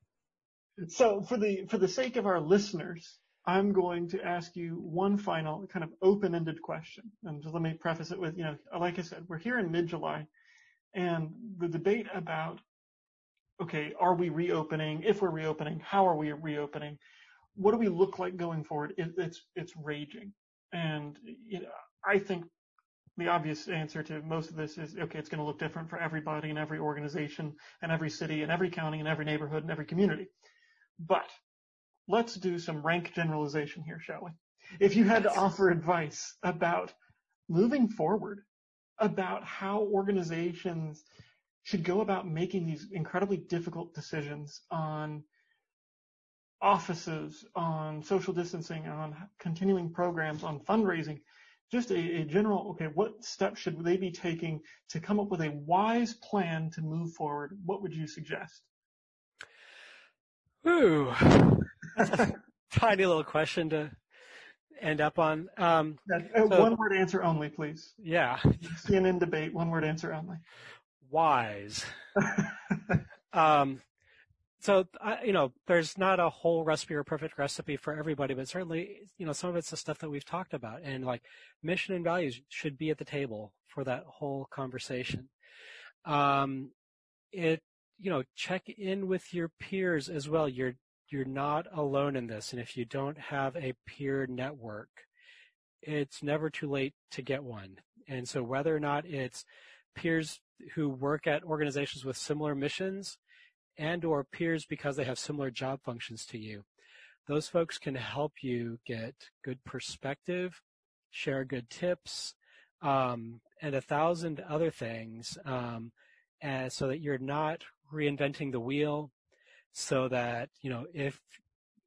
Speaker 1: [LAUGHS] so for the for the sake of our listeners, I'm going to ask you one final kind of open-ended question. And just let me preface it with, you know, like I said, we're here in mid-July, and the debate about okay, are we reopening? If we're reopening, how are we reopening? What do we look like going forward? It, it's it's raging, and you know, I think the obvious answer to most of this is okay. It's going to look different for everybody in every organization and every city and every county and every neighborhood and every community. But let's do some rank generalization here, shall we? If you had to offer advice about moving forward, about how organizations should go about making these incredibly difficult decisions on offices, on social distancing, on continuing programs, on fundraising, just a, a, general, okay, what steps should they be taking to come up with a wise plan to move forward? What would you suggest?
Speaker 2: Ooh, [LAUGHS] tiny little question to end up on. Um,
Speaker 1: so, one word answer only, please.
Speaker 2: Yeah. [LAUGHS]
Speaker 1: CNN debate, one word answer only
Speaker 2: wise. [LAUGHS] um, so you know, there's not a whole recipe or perfect recipe for everybody, but certainly, you know, some of it's the stuff that we've talked about, and like mission and values should be at the table for that whole conversation. Um, it, you know, check in with your peers as well. You're you're not alone in this, and if you don't have a peer network, it's never too late to get one. And so, whether or not it's peers who work at organizations with similar missions and or peers because they have similar job functions to you. Those folks can help you get good perspective, share good tips, um, and a thousand other things, um, and so that you're not reinventing the wheel. So that you know if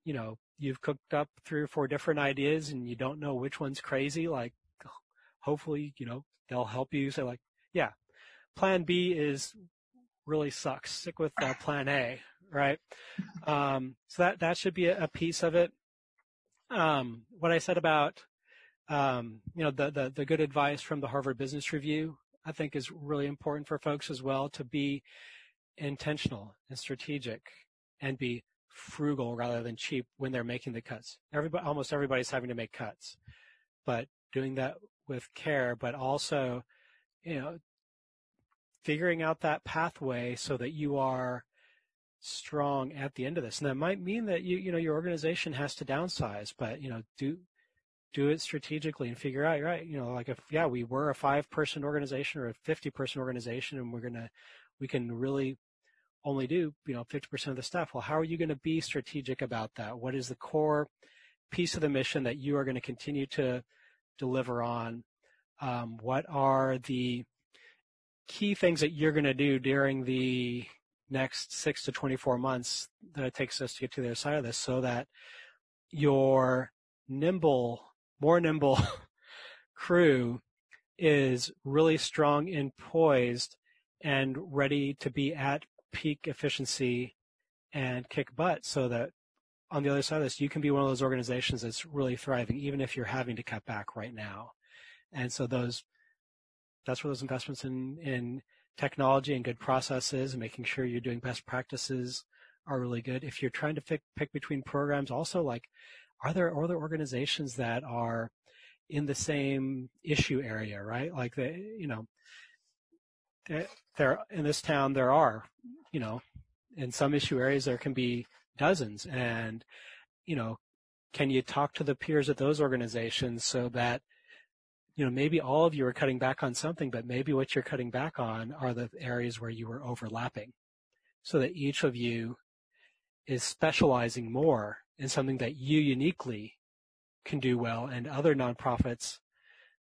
Speaker 2: you know you've cooked up three or four different ideas and you don't know which one's crazy, like hopefully you know they'll help you say like, yeah, plan B is really sucks. Stick with uh, plan A, right? Um, so that that should be a, a piece of it. Um, what I said about um, you know the, the the good advice from the Harvard Business Review, I think is really important for folks as well to be intentional and strategic and be frugal rather than cheap when they're making the cuts. Everybody, almost everybody's having to make cuts, but doing that with care, but also, you know, figuring out that pathway so that you are strong at the end of this. And that might mean that you, you know, your organization has to downsize, but, you know, do, do it strategically and figure out, right, you know, like if, yeah, we were a five person organization or a 50 person organization and we're going to, we can really only do, you know, 50% of the stuff. Well, how are you going to be strategic about that? What is the core piece of the mission that you are going to continue to deliver on? Um, what are the key things that you're going to do during the next six to 24 months that it takes us to get to the other side of this so that your nimble, more nimble [LAUGHS] crew is really strong and poised and ready to be at peak efficiency and kick butt so that on the other side of this, you can be one of those organizations that's really thriving, even if you're having to cut back right now. And so those, that's where those investments in, in technology and good processes and making sure you're doing best practices are really good. If you're trying to pick, pick between programs, also like, are there other organizations that are in the same issue area, right? Like the, you know, there in this town there are, you know, in some issue areas there can be dozens, and you know, can you talk to the peers at those organizations so that you know, maybe all of you are cutting back on something, but maybe what you're cutting back on are the areas where you were overlapping so that each of you is specializing more in something that you uniquely can do well and other nonprofits,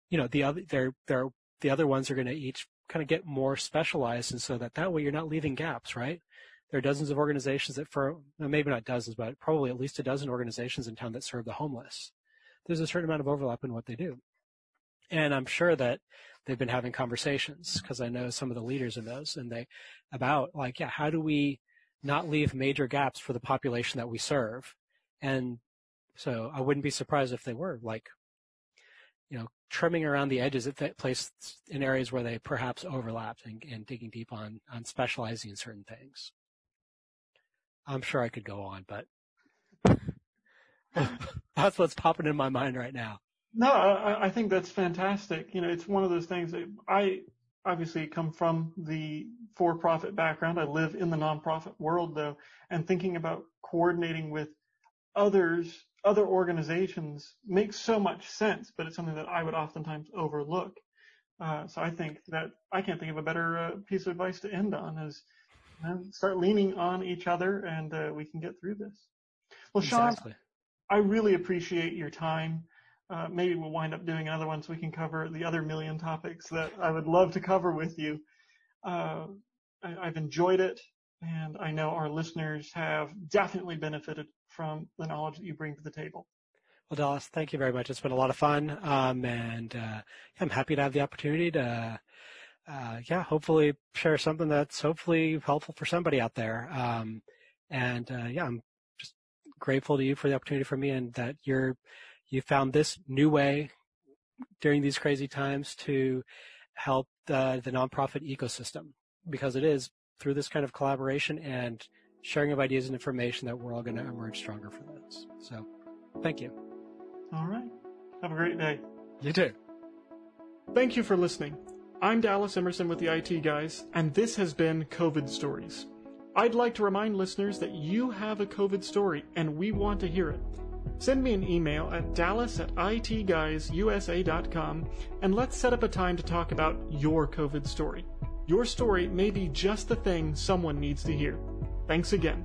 Speaker 2: you know, the other, they're, they're, the other ones are going to each kind of get more specialized and so that that way you're not leaving gaps, right? There are dozens of organizations that for, maybe not dozens, but probably at least a dozen organizations in town that serve the homeless. There's a certain amount of overlap in what they do. And I'm sure that they've been having conversations because I know some of the leaders in those and they about like, yeah, how do we not leave major gaps for the population that we serve? And so I wouldn't be surprised if they were like, you know, trimming around the edges at that place in areas where they perhaps overlapped and, and digging deep on, on specializing in certain things. I'm sure I could go on, but [LAUGHS] [LAUGHS] that's what's popping in my mind right now.
Speaker 1: No, I, I think that's fantastic. You know, it's one of those things that I obviously come from the for-profit background. I live in the nonprofit world though, and thinking about coordinating with others, other organizations makes so much sense, but it's something that I would oftentimes overlook. Uh, so I think that I can't think of a better uh, piece of advice to end on is you know, start leaning on each other and uh, we can get through this. Well, Sean. I really appreciate your time. Uh, maybe we'll wind up doing another one so we can cover the other million topics that I would love to cover with you. Uh, I, have enjoyed it, and I know our listeners have definitely benefited from the knowledge that you bring to the table.
Speaker 2: Well, Dallas, thank you very much. It's been a lot of fun, um, and uh, I'm happy to have the opportunity to, uh, yeah, hopefully share something that's hopefully helpful for somebody out there. Um, and uh, yeah, I'm just grateful to you for the opportunity for me, and that you're you found this new way during these crazy times to help the, the nonprofit ecosystem because it is through this kind of collaboration and sharing of ideas and information that we're all going to emerge stronger for this. So thank you.
Speaker 1: All right. Have a great day.
Speaker 2: You too.
Speaker 1: Thank you for listening. I'm Dallas Emerson with the IT Guys, and this has been COVID Stories. I'd like to remind listeners that you have a COVID story, and we want to hear it. Send me an email at dallas at itguysusa.com and let's set up a time to talk about your COVID story. Your story may be just the thing someone needs to hear. Thanks again.